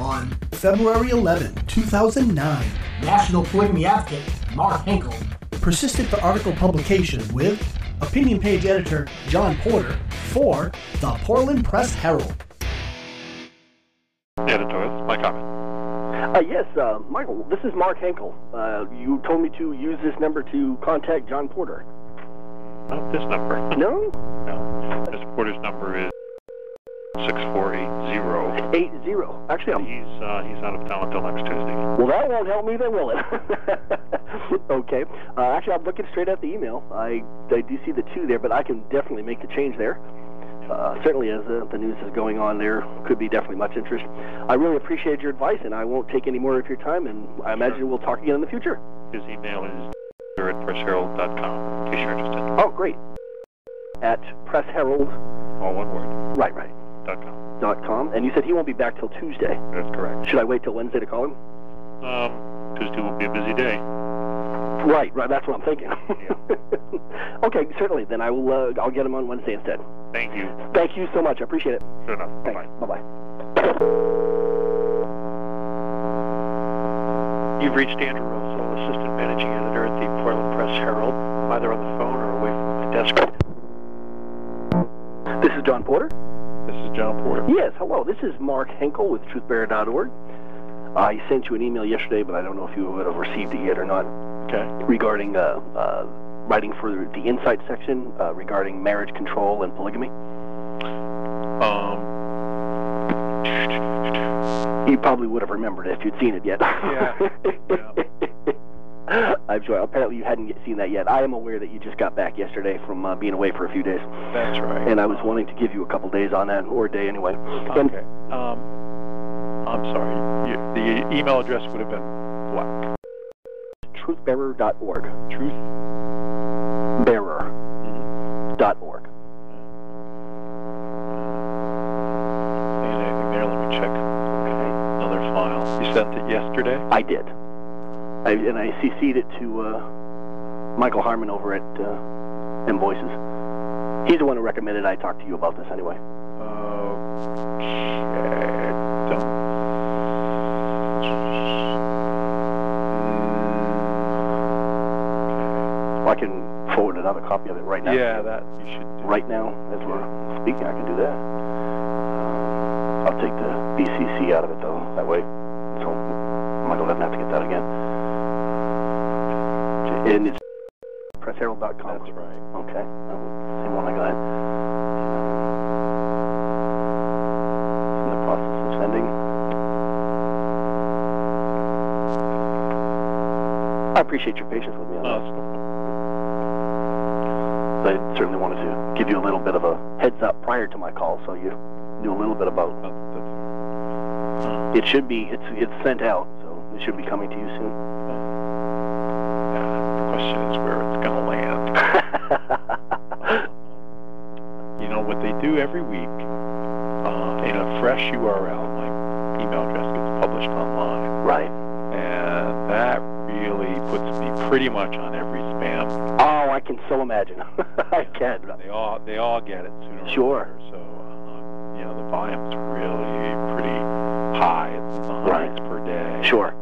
On February 11, 2009, National polygamy advocate Mark Henkel persisted for article publication with opinion page editor John Porter for the Portland Press Herald. Editorials, my comment. Uh, yes, uh, Michael, this is Mark Henkel. Uh, you told me to use this number to contact John Porter. Not this number. No? No. Mr. Porter's number is 6480. Eight zero. Actually, I'm. He's, uh, he's out of town until next Tuesday. Well, that won't help me, then, will it? okay. Uh, actually, I'm looking straight at the email. I, I do see the two there, but I can definitely make the change there. Uh, certainly, as uh, the news is going on, there could be definitely much interest. I really appreciate your advice, and I won't take any more of your time. And I imagine we'll talk again in the future. His email is at pressherald.com, in case you're interested. Oh, great. At Press Herald. All one word. Right, right. Dot com. Dot com. And you said he won't be back till Tuesday. That's correct. Should I wait till Wednesday to call him? Um, Tuesday will be a busy day. Right, right. That's what I'm thinking. okay, certainly. Then I will. Uh, I'll get him on Wednesday instead. Thank you. Thank you so much. I appreciate it. Sure enough. Thanks. Bye. Bye bye. You've reached Andrew Russell, Assistant Managing Editor at the Portland Press Herald. I'm either on the phone or away from my desk. This is John Porter. This is John Porter. Yes. Hello. This is Mark Henkel with TruthBearer.org. I sent you an email yesterday, but I don't know if you would have received it yet or not. Okay. Regarding uh, uh, writing for the Insight section uh, regarding marriage control and polygamy. Um, You probably would have remembered it if you'd seen it yet. Yeah, I'm sure. Apparently, you hadn't seen that yet. I am aware that you just got back yesterday from uh, being away for a few days, that's right. and I was wanting to give you a couple days on that, or a day anyway. And Okay. Um, I'm sorry. You, the email address would have been what? truthbearer.org. Truth. Bearer.org. Ain't anything there? Let me check Okay. another file. You sent it yesterday? I did. I, and I CC'd it to uh, Michael Harmon over at uh, M Voices. He's the one who recommended I talk to you about this anyway. Okay. Don't. I can forward another copy of it right now. Yeah, that you should do. Right now, as we're speaking, I can do that. I'll take the BCC out of it, though. That way, so Michael doesn't have to get that again. And it's pressherald.com. That's right. Okay. Oh, Same one I got. It's in the process of sending. I appreciate your patience with me on No, that. I certainly wanted to give you a little bit of a heads up prior to my call, so you knew a little bit about. It should be. It's it's sent out, so it should be coming to you soon. Question is where it's going to land. You know what they do every week uh, in a fresh URL. My email address gets published online, right. and that really puts me pretty much on every spam. Oh, I can so imagine. I can. They all they all get it sooner Sure. or later. So um, you know the volume's really pretty high. It's hundreds per day. Sure.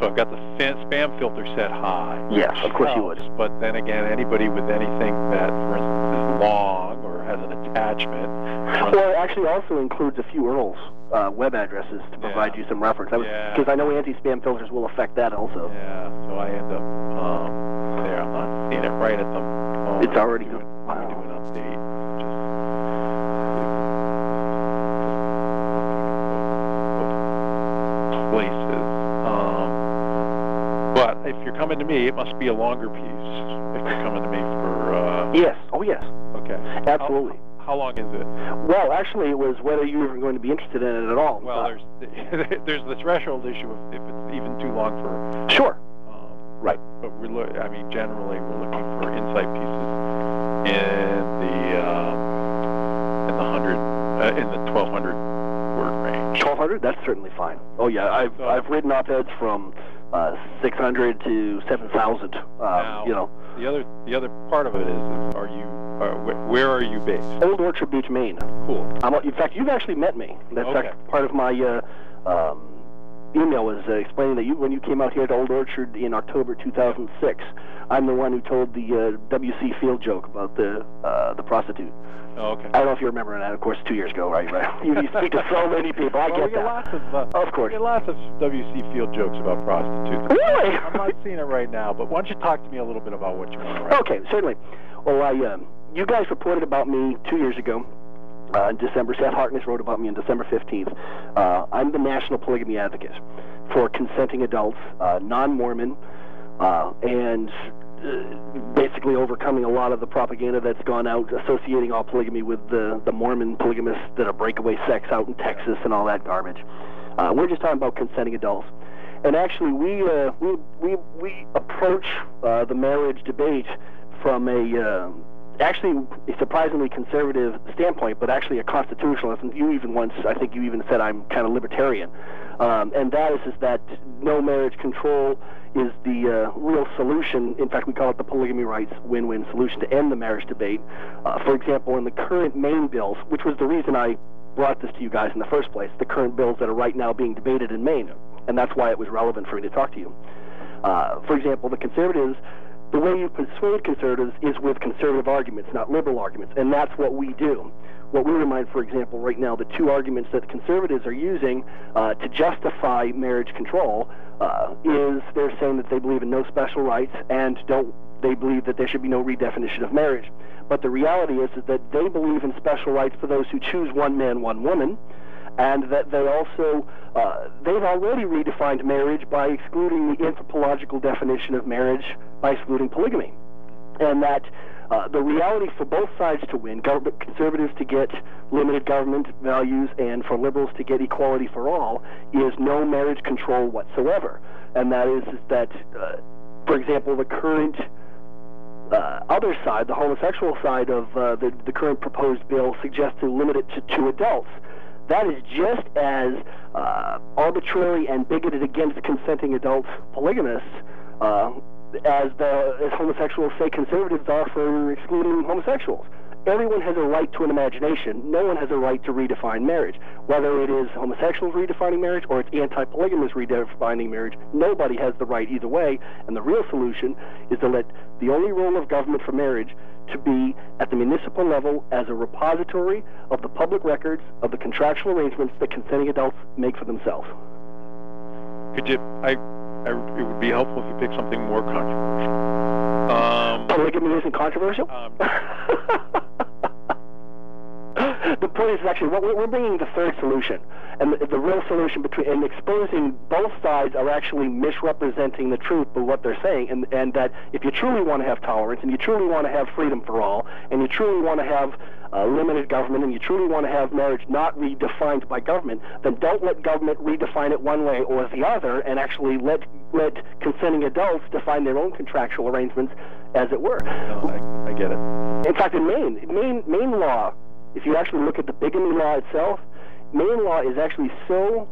So I've got the spam filter set high. Yes, of course you would. But then again, anybody with anything that, for instance, is long or has an attachment. Well, it actually also includes a few URLs, uh, web addresses to provide Yeah. you some reference. Because Yeah. I know anti-spam filters will affect that also. Yeah, so I end up um, there. I'm not seeing it right at the moment. It's already do it- me do an update. Just places. If you're coming to me, it must be a longer piece. If you're coming to me for uh, Yes. Oh, yes. okay. Absolutely. How, how long is it? Well, actually, it was whether you were going to be interested in it at all. Well, Uh, there's there's the threshold issue of if it's even too long for sure. Um, Right. But we're look. I mean, generally, we're looking for insight pieces in the um, in the hundred uh, in the twelve hundred word range. 1200. That's certainly fine. Oh yeah, I've So- I've written op-eds from uh, 600 to 7,000. Um, you know, The other the other part of it is, is are you uh, wh- where are you based? Old Orchard Beach, Maine. Cool. I'm, in fact, you've actually met me. That's Okay. part of my uh, um, email was uh, explaining that you, when you came out here to Old Orchard in October 2006, I'm the one who told the uh, W.C. Field joke about the uh, the prostitute. Oh, okay. I don't know if you remember that. Of course, two years ago, right? Right. You, you speak to so many people. I well, get we get that. lots of, uh, Of course. We get lots of W.C. Field jokes about prostitutes. Really? I'm not seeing it right now, but why don't you talk to me a little bit about what you want? Okay, certainly. Well, I, um, you guys reported about me two years ago. Uh, December, Seth Harkness wrote about me on December 15th. Uh, I'm the national polygamy advocate for consenting adults, uh, non-Mormon, uh, and uh, basically overcoming a lot of the propaganda that's gone out associating all polygamy with the, the Mormon polygamists that are breakaway sects out in Texas and all that garbage. Uh, we're just talking about consenting adults. And actually, we we we we approach the marriage debate from a actually a surprisingly conservative standpoint, but actually a constitutionalist. And you even once, I think you even said I'm kind of libertarian. Um, and that is, is that no marriage control is the uh, real solution. In fact, we call it the polygamy rights win-win solution to end the marriage debate. Uh, for example, in the current Maine bills, which was the reason I brought this to you guys in the first place, the current bills that are right now being debated in Maine, and that's why it was relevant for me to talk to you. Uh, for example, the conservatives the way you persuade conservatives is with conservative arguments, not liberal arguments, and that's what we do. What we remind, for example, right now, the two arguments that conservatives are using uh, to justify marriage control uh, is they're saying that they believe in no special rights and don't they believe that there should be no redefinition of marriage. But the reality is, is that they believe in special rights for those who choose one man, one woman, and that they also uh, they've already redefined marriage by excluding the anthropological definition of marriage by excluding polygamy, and that uh, the reality for both sides to win, government conservatives to get limited government values and for liberals to get equality for all, is no marriage control whatsoever, and that is, is that, uh, for example, the current uh, other side, the homosexual side of uh, the, the current proposed bill, suggests to limit it to two adults that is just as uh, arbitrary and bigoted against consenting adult polygamists uh, as the as homosexuals say conservatives are for excluding homosexuals. Everyone has a right to an imagination. No one has a right to redefine marriage. Whether it is homosexuals redefining marriage or it's anti-polygamous redefining marriage, nobody has the right either way. And the real solution is to let the only role of government for marriage to be at the municipal level as a repository of the public records of the contractual arrangements that consenting adults make for themselves. Could you? I, I. It would be helpful if you pick something more controversial. Um, Polygamy isn't controversial. um, the point is actually what we're we're bringing the third solution, and the, the real solution between and exposing both sides are actually misrepresenting the truth of what they're saying, and and that if you truly want to have tolerance and you truly want to have freedom for all, and you truly want to have uh, limited government, and you truly want to have marriage not redefined by government, then don't let government redefine it one way or the other, and actually let let consenting adults define their own contractual arrangements, as it were. no, I, I get it. In fact, in Maine, Maine, Maine law, if you actually look at the bigamy law itself, Maine law is actually so.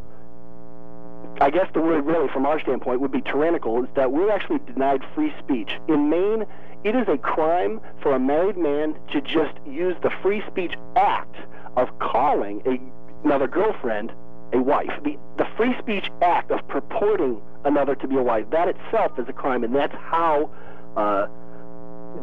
I guess the word really, from our standpoint, would be tyrannical. Is that we're actually denied free speech in Maine? It is a crime for a married man to just use the free speech act of calling a, another girlfriend a wife. The, the free speech act of purporting another to be a wife, that itself is a crime, and that's how uh,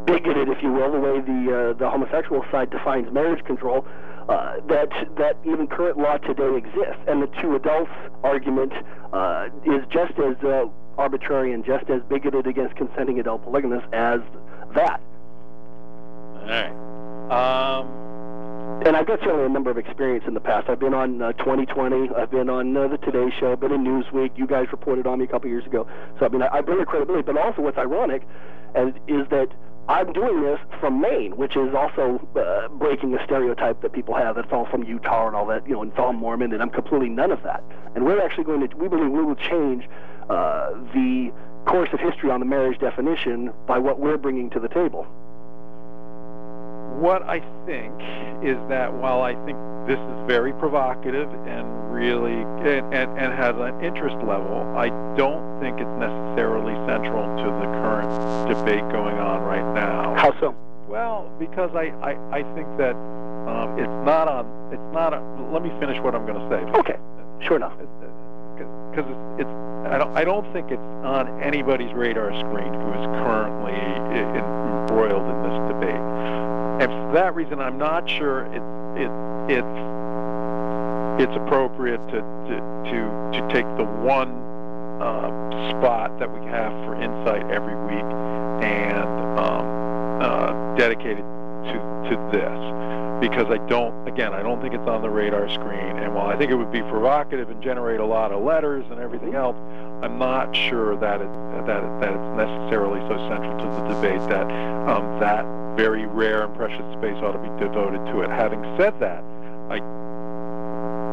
bigoted, if you will, the way the uh, the homosexual side defines marriage control, uh, that that even current law today exists. And the two adults argument uh, is just as uh, arbitrary and just as bigoted against consenting adult polygamists as that. All right. Um, And I've got certainly a number of experience in the past. I've been on uh, 2020. I've been on uh, the Today Show. I've been in Newsweek. You guys reported on me a couple years ago. So I mean, I, I bring a credibility. But also, what's ironic, is that I'm doing this from Maine, which is also uh, breaking a stereotype that people have. That it's all from Utah and all that. You know, and it's all Mormon, and I'm completely none of that. And we're actually going to. We believe we will change uh, the course of history on the marriage definition by what we're bringing to the table. What I think is that while I think this is very provocative and really and, and, and has an interest level, I don't think it's necessarily central to the current debate going on right now. How so? Well, because I, I, I think that um, it's not on it's not a, let me finish what I'm going to say. Okay, sure enough. because it's, it's I don't I don't think it's on anybody's radar screen who is currently in, embroiled in this debate, and for that reason, I'm not sure it's it it's it's appropriate to to to, to take the one uh, spot that we have for insight every week and um, uh, dedicate it to to this. Because I don't again I don't think it's on the radar screen. And while I think it would be provocative and generate a lot of letters and everything else I'm not sure that it that it, that it's necessarily so central to the debate that um, that very rare and precious space ought to be devoted to it having said that I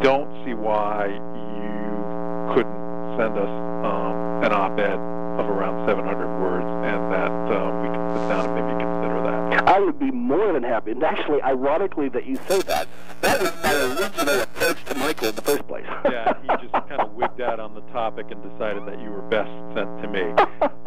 don't see why you couldn't send us um, an op-ed of around 700 words and that um, we can sit down and maybe consider that I would be more than happy. And actually, ironically that you say that, that was my original approach to Michael in the first place. yeah, he just kind of wigged out on the topic and decided that you were best sent to me.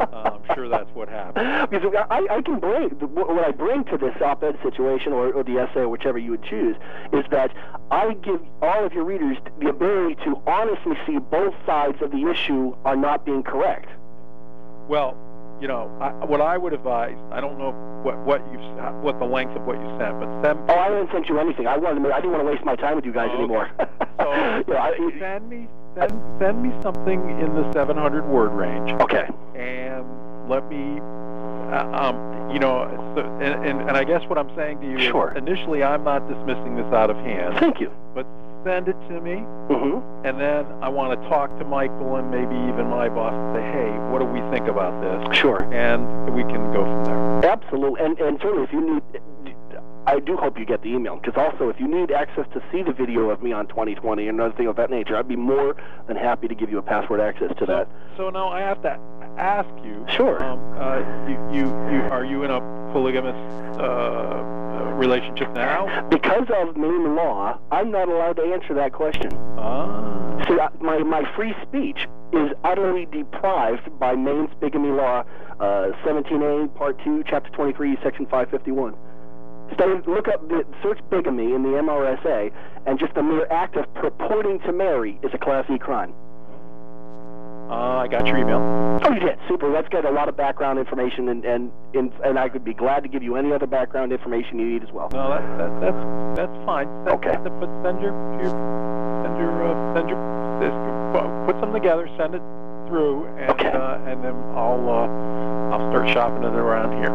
Uh, I'm sure that's what happened. because I, I can bring what I bring to this op-ed situation or, or the essay or whichever you would choose is that I give all of your readers the ability to honestly see both sides of the issue are not being correct. Well, you know, I, what I would advise, I don't know what what you what the length of what you sent, but send Oh, I didn't send you anything. I wanted, to, I didn't want to waste my time with you guys Oh, anymore. So yeah, I, send me send send me something in the 700 word range, okay. and let me. Uh, um, you know, so, and, and and I guess what I'm saying to you Sure. is initially I'm not dismissing this out of hand, Thank you. but send it to me, Mm-hmm. and then I want to talk to Michael and maybe even my boss and say, hey, what do we think about this? Sure. And we can go from there. Absolutely, and and certainly if you need, I do hope you get the email because also if you need access to see the video of me on 2020 and other thing of that nature, I'd be more than happy to give you a password access to So, that. so now I have to ask you. Sure. Um, uh, you, you, you, are you in a polygamous uh, uh, relationship now? Because of Maine law, I'm not allowed to answer that question. Ah. See, I- my my free speech is utterly deprived by Maine's bigamy law, uh, 17A, Part 2, Chapter 23, Section 551. Study, look up, the, search bigamy in the MRSA, and just the mere act of purporting to marry is a Class E crime. Uh, I got your email. Oh, you did. Super. That's got a lot of background information, and and and, and I could be glad to give you any other background information you need as well. No, that, that, that's that's fine. Send, Okay. Send, but send your, your send your uh, send your this, put something together. Send it through, and Okay. uh, and then I'll uh, I'll start shopping it around here.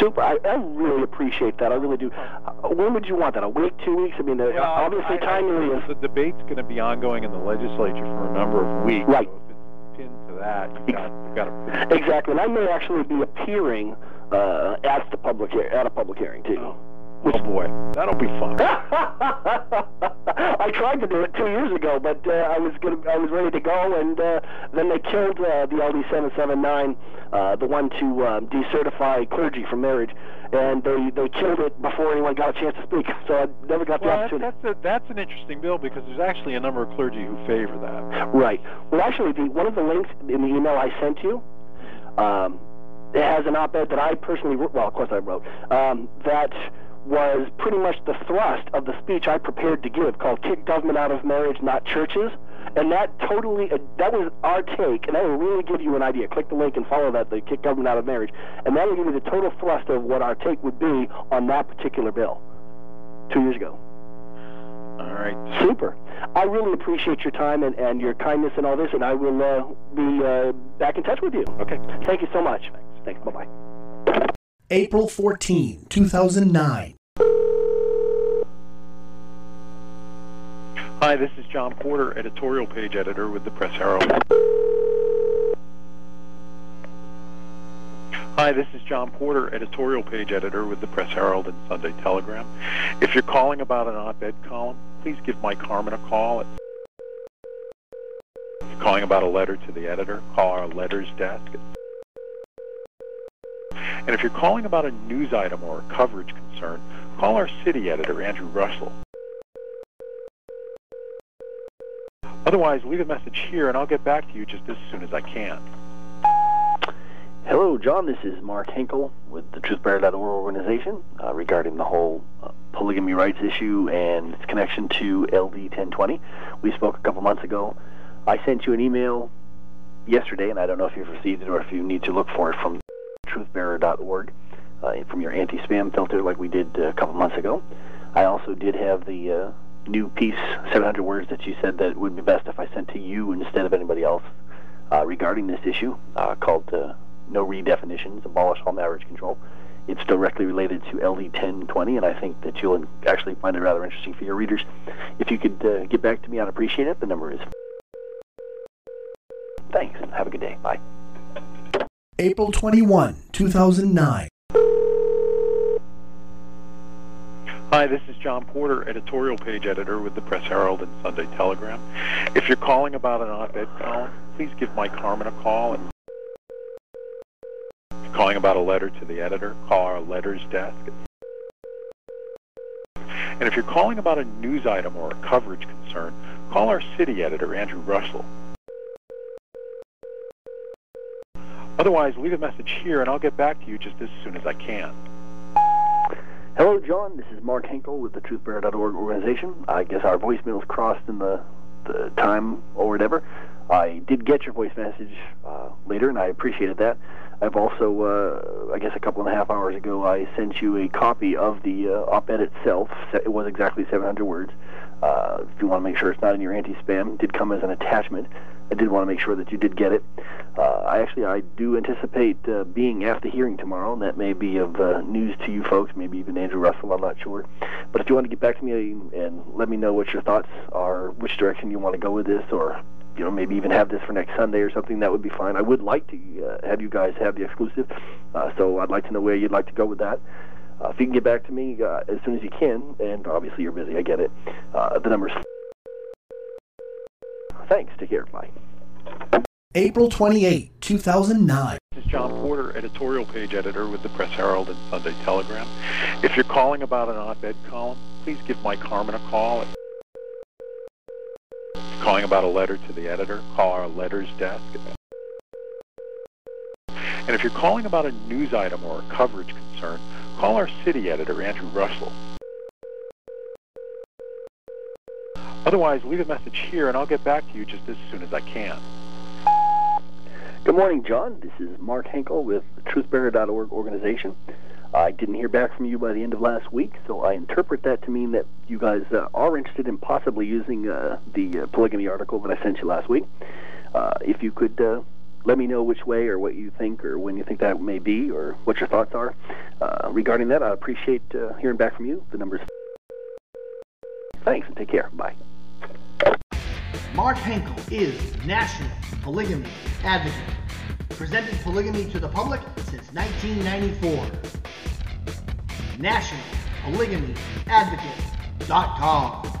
Super. I, I really appreciate that. I really do. Uh, when would you want that? A week, two weeks? I mean, uh, Well, obviously, timely is. The debate's going to be ongoing in the legislature for a number of weeks. Right. So if it's pinned to that, you've got, you've got a Exactly, and I may actually be appearing uh, at the public at a public hearing too. Oh. Oh boy, that'll be fun. I tried to do it two years ago, but uh, I was gonna, I was ready to go, and uh, then they killed uh, the LD seven seven nine, uh, the one to um, decertify clergy from marriage, and they they killed it before anyone got a chance to speak. So I never got the opportunity. that's a, that's an interesting bill because there's actually a number of clergy who favor that. Right. Well, actually, the, one of the links in the email I sent you, um, it has an op-ed that I personally wrote. Well, of course I wrote. Um, that was pretty much the thrust of the speech I prepared to give, called "Kick Government Out of Marriage, Not Churches." And that totally, uh, that was our take, and that will really give you an idea. Click the link and follow that, the Kick Government Out of Marriage, and that will give you the total thrust of what our take would be on that particular bill two years ago. All right. Super. I really appreciate your time and, and your kindness and all this, and I will uh, be uh, back in touch with you. Okay. Thank you so much. Thanks. Bye bye. April 14, 2009. Hi, this is John Porter, editorial page editor with the Press Herald. Hi, this is John Porter, editorial page editor with the Press Herald and Sunday Telegram. If you're calling about an op-ed column, please give Mike Harmon a call. If you're calling about a letter to the editor, call our letters desk. And if you're calling about a news item or a coverage concern, call our city editor, Andrew Russell. Otherwise, leave a message here and I'll get back to you just as soon as I can. Hello, John. This is Mark Henkel with the TruthBearer.org organization uh, regarding the whole uh, polygamy rights issue and its connection to LD 1020. We spoke a couple months ago I sent you an email yesterday, and I don't know if you've received it or if you need to look for it from truthbearer.org uh, from your anti-spam filter like we did uh, a couple months ago. I also did have the uh, new piece, 700 words, that you said that it would be best if I sent to you instead of anybody else uh, regarding this issue uh, called No Redefinitions, Abolish All Marriage Control. It's directly related to LD 1020, and I think that you'll actually find it rather interesting for your readers. If you could uh, get back to me, I'd appreciate it. The number is. Thanks, and have a good day. Bye. April 21, 2009. Hi, this is John Porter, editorial page editor with the Press Herald and Sunday Telegram. If you're calling about an op-ed column, please give Mike Harmon a call. And if you're calling about a letter to the editor, call our letters desk. And if you're calling about a news item or a coverage concern, call our city editor, Andrew Russell. Otherwise, leave a message here and I'll get back to you just as soon as I can. Hello, John. This is Mark Henkel with the TruthBearer.org organization. I guess our voicemails crossed in the, the time or whatever. I did get your voice message uh, later, and I appreciated that. I've also, uh, I guess a couple and a half hours ago, I sent you a copy of the uh, op-ed itself. It was exactly 700 words. Uh, if you want to make sure it's not in your anti-spam, it did come as an attachment. I did want to make sure that you did get it. Uh, I actually, I do anticipate uh, being at the hearing tomorrow, and that may be of uh, news to you folks, maybe even Andrew Russell, I'm not sure. But if you want to get back to me and let me know what your thoughts are, which direction you want to go with this, or you know, maybe even have this for next Sunday or something, that would be fine. I would like to uh, have you guys have the exclusive, uh, so I'd like to know where you'd like to go with that. Uh, if you can get back to me uh, as soon as you can, and obviously you're busy, I get it. Uh, the number's. Thanks. Take care. Bye. April 28, 2009. This is John Porter, editorial page editor with the Press Herald and Sunday Telegram. If you're calling about an op-ed column, please give Mike Harmon a call. If you're calling about a letter to the editor, call our letters desk. And if you're calling about a news item or a coverage concern, call our city editor, Andrew Russell. Otherwise, leave a message here and I'll get back to you just as soon as I can. Good morning, John. This is Mark Henkel with the TruthBearer.org organization. I didn't hear back from you by the end of last week, so I interpret that to mean that you guys uh, are interested in possibly using uh, the uh, polygamy article that I sent you last week. Uh, if you could uh, let me know which way or what you think or when you think that may be or what your thoughts are uh, regarding that, I appreciate hearing back from you. The number's. Thanks and take care. Bye. Mark Henkel is National Polygamy Advocate, presented polygamy to the public since 1994. NationalPolygamyAdvocate.com